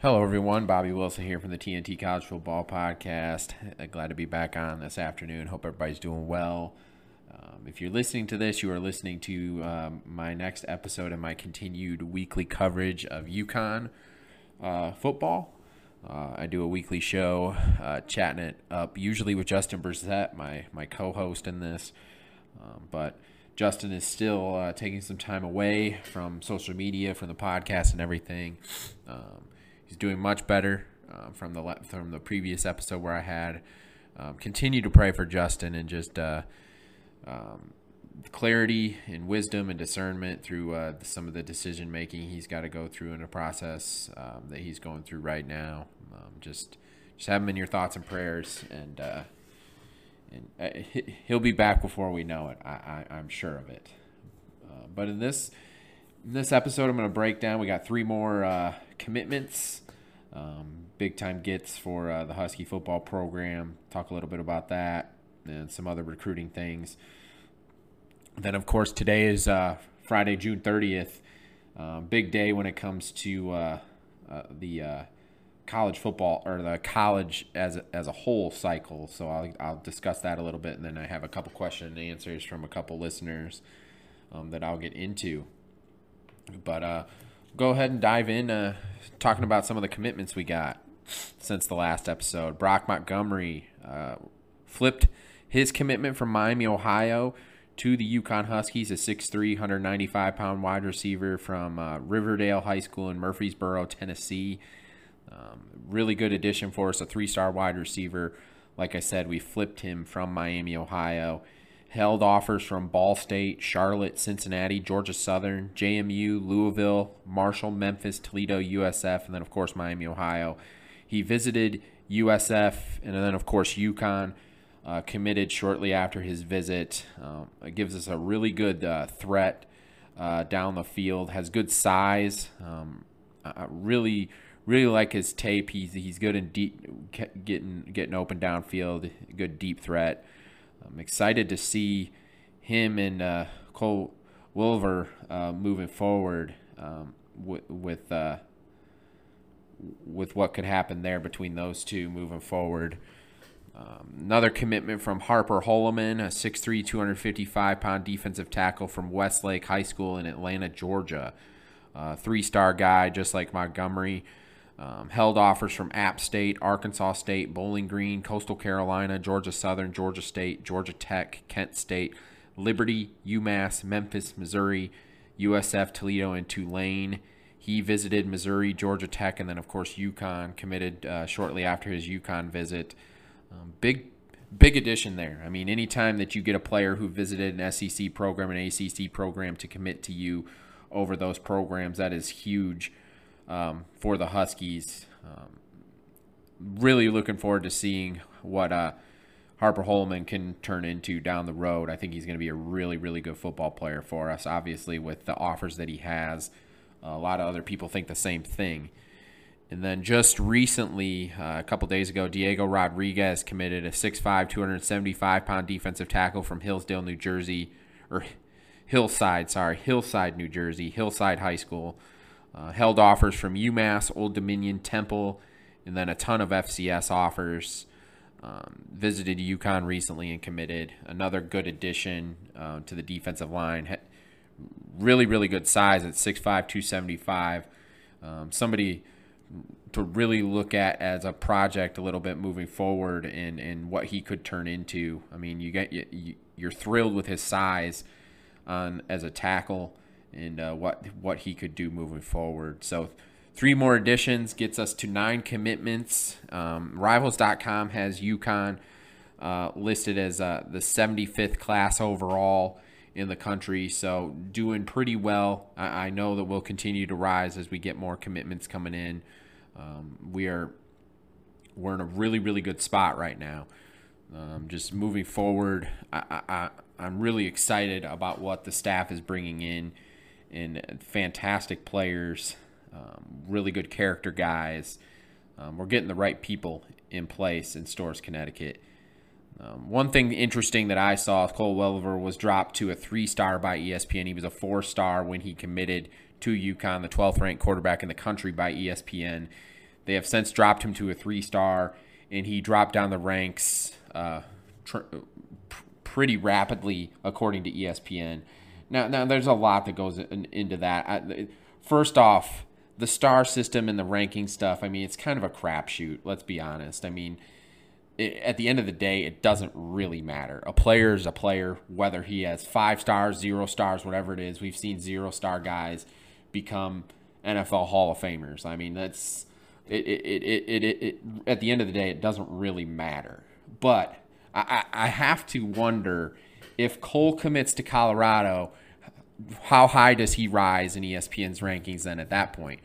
Hello, everyone. Bobby Wilson here from the TNT College Football Podcast. Uh, glad to be back on this afternoon. Hope everybody's doing well. Um, if you're listening to this, you are listening to um, my next episode in my continued weekly coverage of UConn uh, football. Uh, I do a weekly show, uh, chatting it up, usually with Justin Bressette, my my co-host in this. Um, but Justin is still uh, taking some time away from social media, from the podcast, and everything. He's doing much better uh, from the from the previous episode where I had. Um, continue to pray for Justin and just uh, um, clarity and wisdom and discernment through uh, some of the decision making he's got to go through in a process um, that he's going through right now. Um, just just have him in your thoughts and prayers, and uh, and uh, he'll be back before we know it. I, I am sure of it. Uh, but in this in this episode, I'm going to break down. We got three more uh, commitments, um, big time gets for uh, the Husky football program. Talk a little bit about that and some other recruiting things. Then, of course, today is uh, Friday, June 30th. Uh, big day when it comes to uh, uh, the uh, college football or the college as a, as a whole cycle. So I'll, I'll discuss that a little bit, and then I have a couple question and answers from a couple listeners um, that I'll get into. But uh, go ahead and dive in, uh, talking about some of the commitments we got since the last episode. Brock Montgomery uh, flipped his commitment from Miami, Ohio to the UConn Huskies, a 6'3", 195-pound wide receiver from uh, Riverdale High School in Murfreesboro, Tennessee. Um, really good addition for us, a three-star wide receiver. Like I said, we flipped him from Miami, Ohio held offers from Ball State, Charlotte, Cincinnati, Georgia Southern, JMU, Louisville, Marshall, Memphis, Toledo, USF, and then, of course, Miami, Ohio. He visited USF and then, of course, UConn. Uh, committed shortly after his visit. Um, it gives us a really good uh, threat uh, down the field. Has good size. Um, I really, really like his tape. He's he's good in deep, getting getting open downfield. Good deep threat. I'm excited to see him and uh, Cole Welliver uh, moving forward um, with with, uh, with what could happen there between those two moving forward. Um, another commitment from Harper Holoman, a 6'3", 255-pound defensive tackle from Westlake High School in Atlanta, Georgia. Uh, three-star guy, just like Montgomery. Um, held offers from App State, Arkansas State, Bowling Green, Coastal Carolina, Georgia Southern, Georgia State, Georgia Tech, Kent State, Liberty, UMass, Memphis, Missouri, USF, Toledo, and Tulane. He visited Missouri, Georgia Tech, and then, of course, UConn, committed uh, shortly after his UConn visit. Um, big, big addition there. I mean, anytime that you get a player who visited an SEC program, an ACC program to commit to you over those programs, that is huge um, for the Huskies. Um, really looking forward to seeing what uh, Harper Holman can turn into down the road. I think he's going to be a really, really good football player for us. Obviously, with the offers that he has, a lot of other people think the same thing. And then just recently, uh, a couple days ago, Diego Rodriguez committed a 6'5", 275 pound defensive tackle from Hillsdale, New Jersey, or Hillside, sorry, Hillside, New Jersey, Hillside High School. Uh, held offers from UMass, Old Dominion, Temple, and then a ton of FCS offers. Um, visited UConn recently and committed. Another good addition uh, to the defensive line. Really, really good size at 6'5", 275. Um, somebody to really look at as a project a little bit moving forward and, and what he could turn into. I mean, you get you, you're thrilled with his size on as a tackle and uh, what what he could do moving forward. So three more additions gets us to nine commitments. Um, Rivals.com has UConn uh, listed as uh, the 75th class overall in the country, so doing pretty well. I, I, know that we'll continue to rise as we get more commitments coming in. Um, we are we're in a really really good spot right now. Um, just moving forward, I, I, I'm really excited about what the staff is bringing in and fantastic players, um, really good character guys. Um, we're getting the right people in place in Storrs, Connecticut. Um, one thing interesting that I saw, Cole Welliver was dropped to a three-star by ESPN. He was a four-star when he committed to UConn, the 12th ranked quarterback in the country by ESPN. They have since dropped him to a three star, and he dropped down the ranks uh, tr- pretty rapidly, according to ESPN. Now, now there's a lot that goes in, into that. I, first off, the star system and the ranking stuff. I mean, it's kind of a crapshoot. Let's be honest. I mean, it, at the end of the day, it doesn't really matter. A player is a player, whether he has five stars, zero stars, whatever it is. We've seen zero star guys become NFL Hall of Famers. I mean, that's it. It, it, it, it, it at the end of the day, it doesn't really matter. But I, I have to wonder if Cole commits to Colorado, how high does he rise in ESPN's rankings then at that point?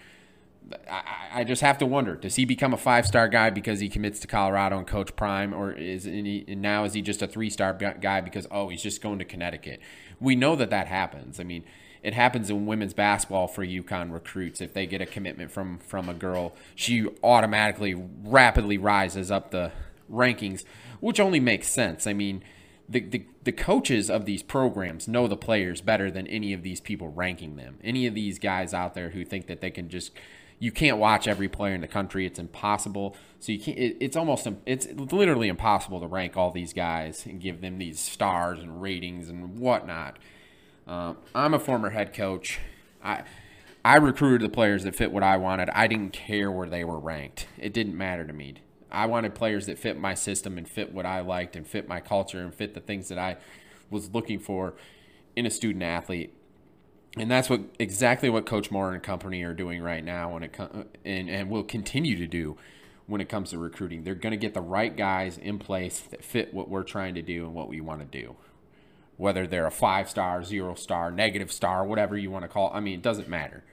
I, I just have to wonder: Does he become a five-star guy because he commits to Colorado and Coach Prime, or is he, and now is he just a three-star guy because oh he's just going to Connecticut? We know that that happens. I mean, it happens in women's basketball for UConn recruits. If they get a commitment from from a girl, she automatically rapidly rises up the rankings, which only makes sense. I mean, the, the, the coaches of these programs know the players better than any of these people ranking them. Any of these guys out there who think that they can just you can't watch every player in the country. It's impossible. So you can't. It, it's almost. It's literally impossible to rank all these guys and give them these stars and ratings and whatnot. Uh, I'm a former head coach. I I recruited the players that fit what I wanted. I didn't care where they were ranked. It didn't matter to me. I wanted players that fit my system and fit what I liked and fit my culture and fit the things that I was looking for in a student athlete and that's what exactly what Coach Mora and company are doing right now when it com- and and will continue to do when it comes to recruiting. They're going to get the right guys in place that fit what we're trying to do and what we want to do. Whether they're a five star, zero star, negative star, whatever you want to call it. I mean, it doesn't matter.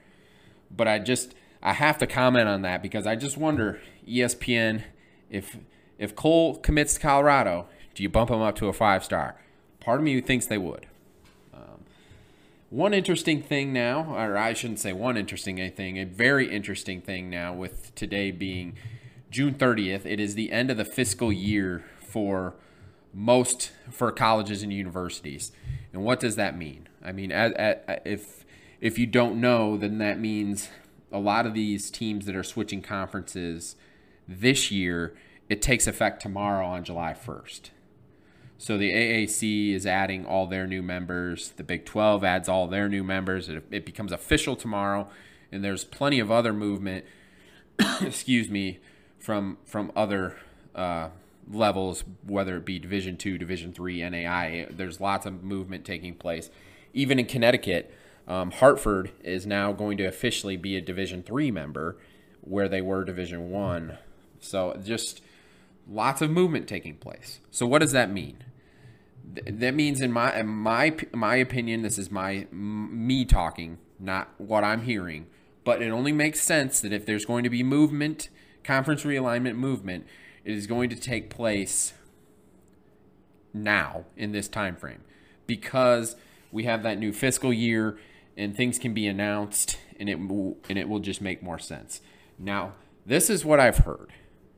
But I just I have to comment on that because I just wonder ESPN if if Cole commits to Colorado, do you bump him up to a five star? Part of me thinks they would. Um, one interesting thing now, or I shouldn't say one interesting thing, a very interesting thing now with today being June 30th. It is the end of the fiscal year for most for colleges and universities. And what does that mean? I mean, at, at, if if you don't know, then that means a lot of these teams that are switching conferences this year, it takes effect tomorrow on July 1st. So the AAC is adding all their new members. The Big 12 adds all their new members. It, it becomes official tomorrow, and there's plenty of other movement. excuse me, from from other uh, levels, whether it be Division Two, Division Three, NAI. There's lots of movement taking place. Even in Connecticut, um, Hartford is now going to officially be a Division Three member, where they were Division One. So just lots of movement taking place. So what does that mean? that means in my in my my opinion this is my me talking not what i'm hearing but it only makes sense that if there's going to be movement conference realignment movement it is going to take place now in this time frame because we have that new fiscal year and things can be announced and it will, and it will just make more sense now this is what i've heard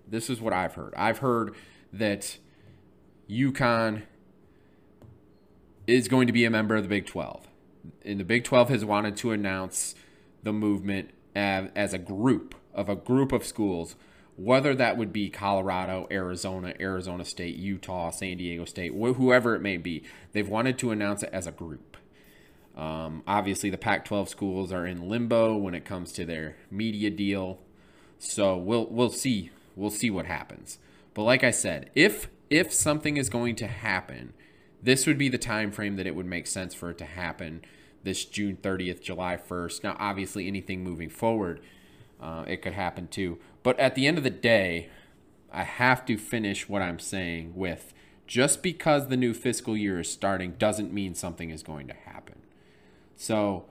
this is what i've heard i've heard that UConn is going to be a member of the Big 12. And the Big 12 has wanted to announce the movement as a group of a group of schools, whether that would be Colorado, Arizona, Arizona State, Utah, San Diego State, wh- whoever it may be. They've wanted to announce it as a group. Um, obviously, the Pac 12 schools are in limbo when it comes to their media deal. So we'll we'll see we'll see what happens. But like I said, if if something is going to happen this would be the time frame that it would make sense for it to happen this June 30th, July 1st. Now, obviously, anything moving forward, uh, it could happen too. But at the end of the day, I have to finish what I'm saying with just because the new fiscal year is starting doesn't mean something is going to happen. So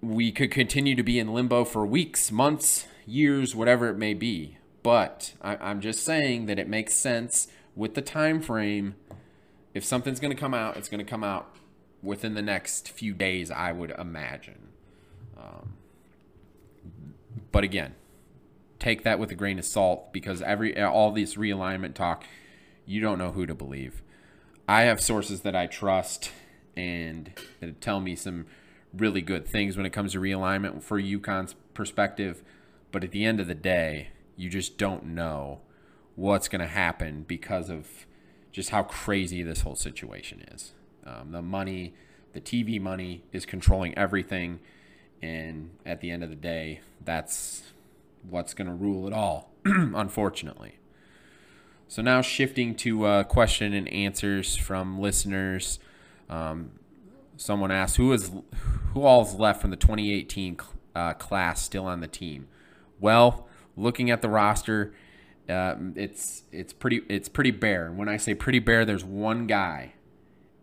we could continue to be in limbo for weeks, months, years, whatever it may be. But I, am just saying that it makes sense with the time frame if something's going to come out, it's going to come out within the next few days, I would imagine. Um, but again, take that with a grain of salt because every all this realignment talk, you don't know who to believe. I have sources that I trust and that tell me some really good things when it comes to realignment for UConn's perspective. But at the end of the day, you just don't know what's going to happen because of just how crazy this whole situation is. Um, the money, the TV money is controlling everything. And at the end of the day, that's what's going to rule it all, unfortunately. So now shifting to uh, question and answers from listeners. Um, someone asked who is who all's left from the 2018 uh, class still on the team. Well, looking at the roster, uh, it's it's pretty it's pretty bare. When I say pretty bare, there's one guy,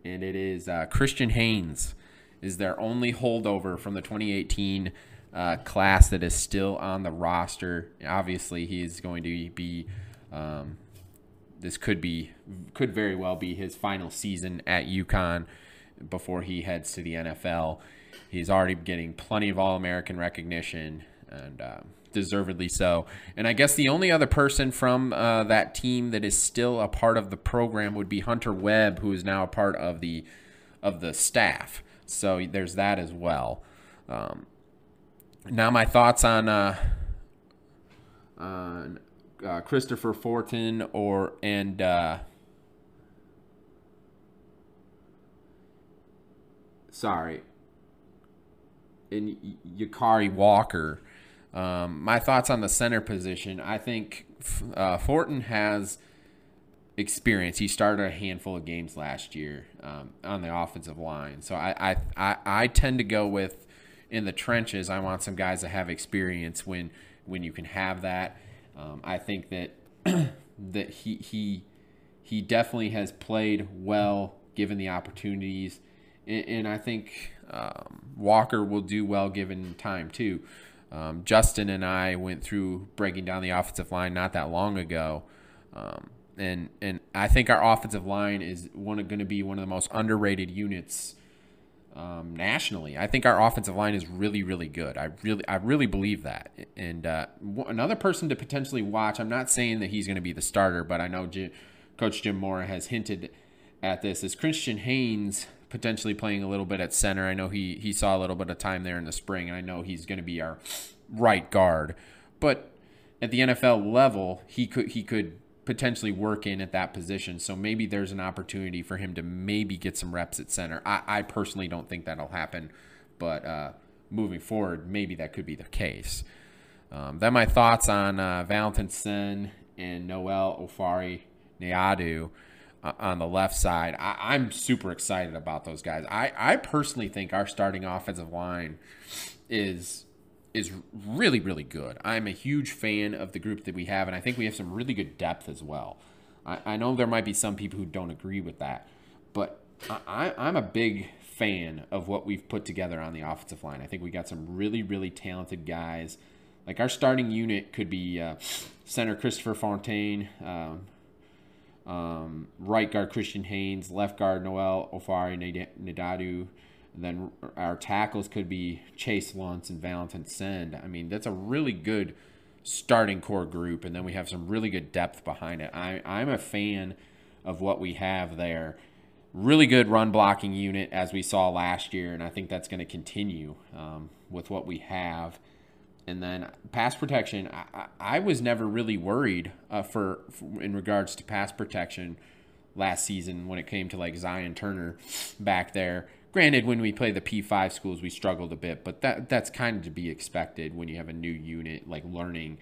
and it is uh, Christian Haynes is their only holdover from the 2018 uh, class that is still on the roster. Obviously, he's going to be. Um, this could be could very well be his final season at UConn before he heads to the NFL. He's already getting plenty of All American recognition and uh, deservedly so. And I guess the only other person from uh, that team that is still a part of the program would be Hunter Webb, who is now a part of the of the staff. So there's that as well. Um, now my thoughts on uh, on uh, Christopher Fortin or and sorry, and Yakari Walker. Um, my thoughts on the center position. I think uh, Fortin has experience. He started a handful of games last year um, on the offensive line. So I, I, I, I tend to go with in the trenches. I want some guys that have experience when when you can have that. Um, I think that that he he he definitely has played well given the opportunities, and, and I think um, Walker will do well given time too. Um, Justin and I went through breaking down the offensive line not that long ago. Um, and and I think our offensive line is one going to be one of the most underrated units um, nationally. I think our offensive line is really really good. I really I really believe that. And uh, another person to potentially watch. I'm not saying that he's going to be the starter, but I know Coach Jim Mora has hinted at this. Is Christian Haynes potentially playing a little bit at center? I know he he saw a little bit of time there in the spring, and I know he's going to be our right guard, but at the NFL level, he could he could potentially work in at that position. So maybe there's an opportunity for him to maybe get some reps at center. I, I personally don't think that'll happen, but uh, moving forward, maybe that could be the case. Um, then my thoughts on uh, Valentin Senn and Noel Ofari Neadu uh, on the left side. I, am super excited about those guys. I, I personally think our starting offensive line is is really, really good. I'm a huge fan of the group that we have, and I think we have some really good depth as well. I, I know there might be some people who don't agree with that, but I, I'm a big fan of what we've put together on the offensive line. I think we got some really, really talented guys. Like our starting unit could be uh, center Christopher Fontaine, um, um, right guard Christian Haynes, left guard Noel Ofari Nadadu, and then our tackles could be Chase Lundt and Valentin Senn. I mean, that's a really good starting core group, and then we have some really good depth behind it. I, I'm a fan of what we have there. Really good run blocking unit as we saw last year, and I think that's going to continue um, with what we have. And then pass protection, I, I was never really worried uh, for, for in regards to pass protection last season when it came to like Zion Turner back there. Granted, when we play the P5 schools, we struggled a bit, but that that's kind of to be expected when you have a new unit like learning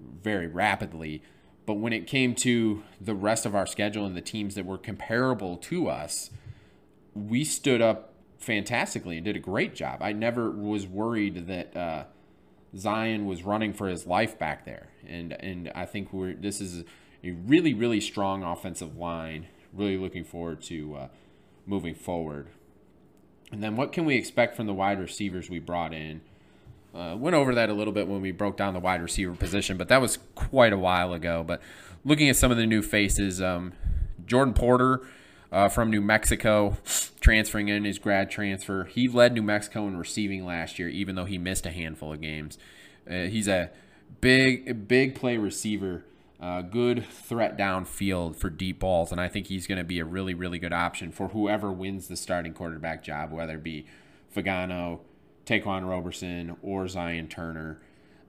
very rapidly. But when it came to the rest of our schedule and the teams that were comparable to us, we stood up fantastically and did a great job. I never was worried that uh, Zion was running for his life back there, and and I think we're this is a really really strong offensive line. Really looking forward to uh, moving forward. And then what can we expect from the wide receivers we brought in? Uh, went over that a little bit when we broke down the wide receiver position, but that was quite a while ago. But looking at some of the new faces, um, Jordan Porter uh, from New Mexico, transferring in his grad transfer. He led New Mexico in receiving last year, even though he missed a handful of games. Uh, he's a big, big play receiver uh, good threat downfield for deep balls, and I think he's going to be a really, really good option for whoever wins the starting quarterback job, whether it be Fagnano, Ta'Quan Roberson, or Zion Turner.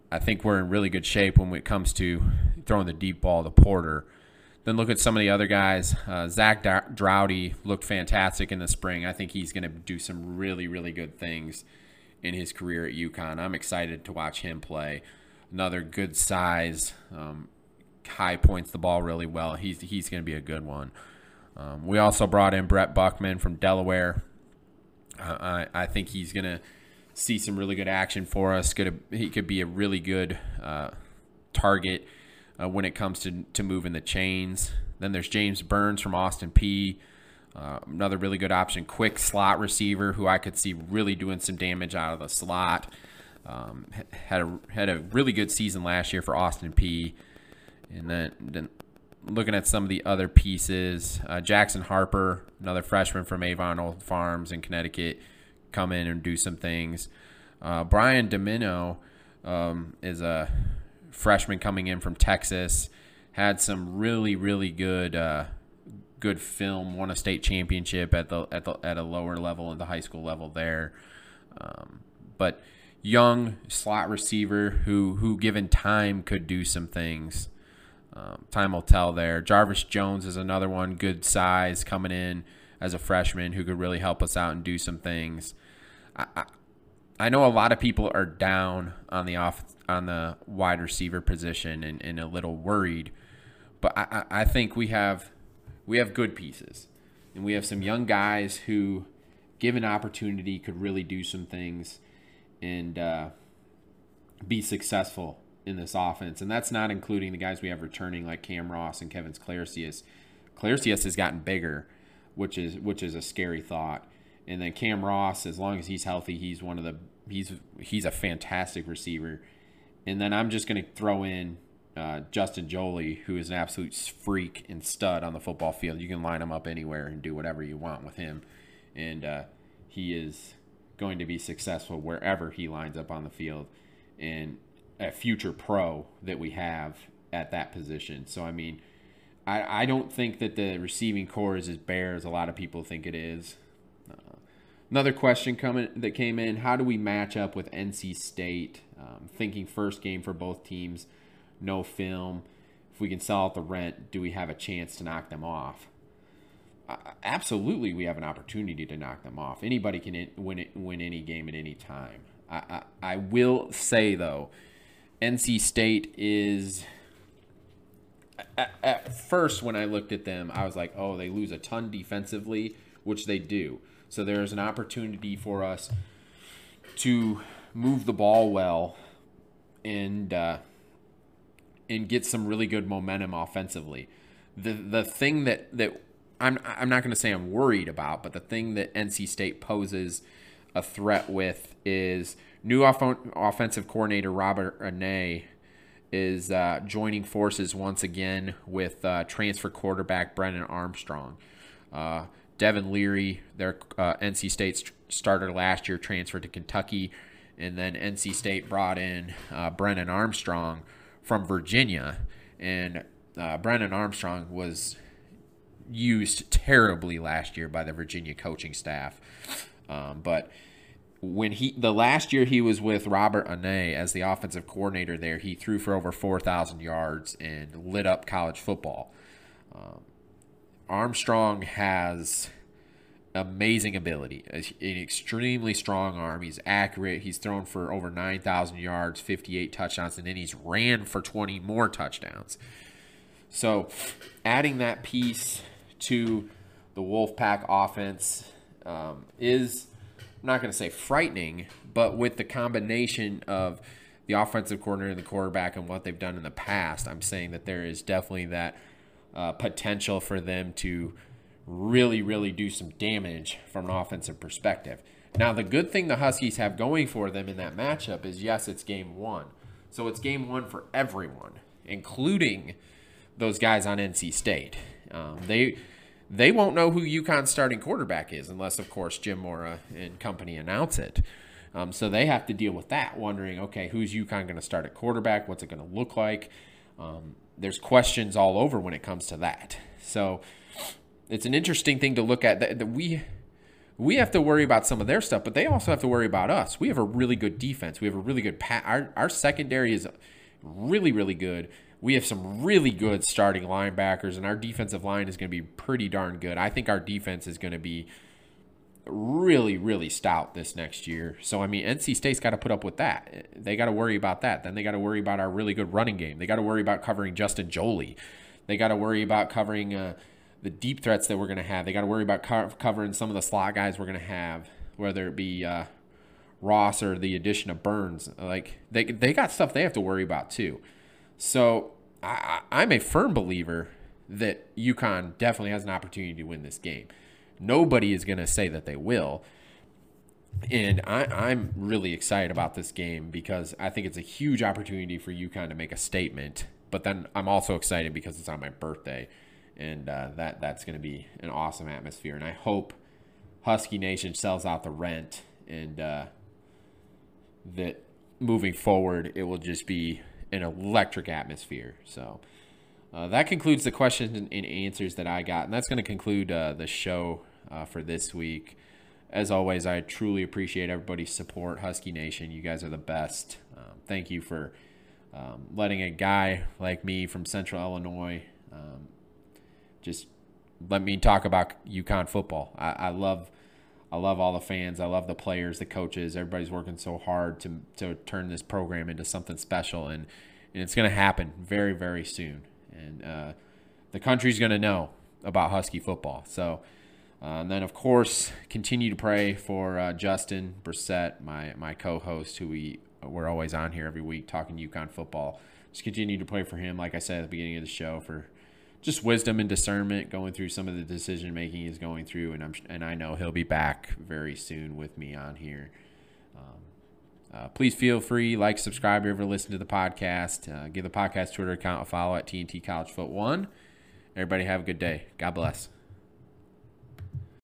I think we're in really good shape when it comes to throwing the deep ball to Porter. Then look at some of the other guys. Uh, Zach Droughty looked fantastic in the spring. I think he's going to do some really, really good things in his career at UConn. I'm excited to watch him play. Another good size, um, high points the ball really well. He's he's going to be a good one. Um, we also brought in Brett Buckman from Delaware. Uh, I I think he's going to see some really good action for us. Could he could be a really good uh, target uh, when it comes to, to moving the chains. Then there's James Burns from Austin Peay. Uh, another really good option, quick slot receiver who I could see really doing some damage out of the slot. Um, had a had a really good season last year for Austin Peay. And then, then looking at some of the other pieces, uh, Jackson Harper, another freshman from Avon Old Farms in Connecticut, come in and do some things. Uh, Brian Domino um, is a freshman coming in from Texas, had some really really good uh, good film, won a state championship at the at the at a lower level at the high school level there, um, but young slot receiver who who given time could do some things. Um, time will tell there. Jarvis Jones is another one, good size coming in as a freshman who could really help us out and do some things. I, I, I know a lot of people are down on the off on the wide receiver position and, and a little worried, but I, I think we have we have good pieces, and we have some young guys who, given opportunity, could really do some things and uh, be successful in this offense. And that's not including the guys we have returning like Cam Ross and Kevin Clercius. Clercius has gotten bigger, which is which is a scary thought. And then Cam Ross, as long as he's healthy, he's one of the he's he's a fantastic receiver. And then I'm just going to throw in uh, Justin Joly, who is an absolute freak and stud on the football field. You can line him up anywhere and do whatever you want with him, and uh, he is going to be successful wherever he lines up on the field, and a future pro that we have at that position. So I mean, I I don't think that the receiving core is as bare as a lot of people think it is. Another question coming that came in: How do we match up with NC State? Um, thinking first game for both teams, no film. If we can sell out the rent, do we have a chance to knock them off? Uh, absolutely, we have an opportunity to knock them off. Anybody can win it, win any game at any time. I, I, I will say though, NC State is. At, at first, when I looked at them, I was like, "Oh, they lose a ton defensively," which they do so there's an opportunity for us to move the ball well and uh, and get some really good momentum offensively. The the thing that that I'm I'm not going to say I'm worried about, but the thing that NC State poses a threat with is new off- offensive coordinator Robert Anae is uh, joining forces once again with uh, transfer quarterback Brennan Armstrong. Uh, Devin Leary, their uh, NC State starter last year, transferred to Kentucky, and then NC State brought in uh, Brennan Armstrong from Virginia, and uh, Brennan Armstrong was used terribly last year by the Virginia coaching staff, um, but when he the last year he was with Robert Anae as the offensive coordinator there, he threw for over four thousand yards and lit up college football. Um, Armstrong has amazing ability, an extremely strong arm. He's accurate. He's thrown for over 9,000 yards, 58 touchdowns, and then he's ran for 20 more touchdowns. So, adding that piece to the Wolfpack offense um, is, I'm not going to say frightening, but with the combination of the offensive coordinator and the quarterback and what they've done in the past, I'm saying that there is definitely that uh, potential for them to really, really do some damage from an offensive perspective. Now, the good thing the Huskies have going for them in that matchup is yes, it's game one. So it's game one for everyone, including those guys on NC State. Um, they they won't know who UConn's starting quarterback is unless, of course, Jim Mora and company announce it. Um, so they have to deal with that, wondering, okay, who's UConn going to start at quarterback? What's it going to look like? Um, there's questions all over when it comes to that. So it's an interesting thing to look at. That, that we we have to worry about some of their stuff, but they also have to worry about us. We have a really good defense. We have a really good pa- our our secondary is really really good. We have some really good starting linebackers, and our defensive line is going to be pretty darn good. I think our defense is going to be really, really stout this next year. So, I mean, NC State's got to put up with that. They got to worry about that. Then they got to worry about our really good running game. They got to worry about covering Justin Joly. They got to worry about covering uh, the deep threats that we're going to have. They got to worry about co- covering some of the slot guys we're going to have, whether it be uh, Ross or the addition of Burns. Like, they, they got stuff they have to worry about too. So I, I'm a firm believer that UConn definitely has an opportunity to win this game. Nobody is going to say that they will. And I, am really excited about this game because I think it's a huge opportunity for UConn to make a statement. But then I'm also excited because it's on my birthday, and uh, that that's going to be an awesome atmosphere. And I hope Husky Nation sells out the rent, and uh, that moving forward it will just be an electric atmosphere. So uh, that concludes the questions and, answers that I got, and that's going to conclude uh, the show uh, for this week. As always, I truly appreciate everybody's support, Husky Nation. You guys are the best. Um, thank you for um, letting a guy like me from Central Illinois um, just let me talk about UConn football. I, I love. I love all the fans. I love the players, the coaches. Everybody's working so hard to to turn this program into something special, and and it's going to happen very very soon. And uh, the country's going to know about Husky football. So uh, and then, of course, continue to pray for uh, Justin Bressette, my my co-host, who we we're always on here every week talking UConn football. Just continue to pray for him, like I said at the beginning of the show, for just wisdom and discernment going through some of the decision making he's going through, and I'm and I know he'll be back very soon with me on here. Um, uh, please feel free, like, subscribe, if you ever listen to the podcast. Uh, give the podcast Twitter account a follow at TNT College Foot One. Everybody have a good day. God bless.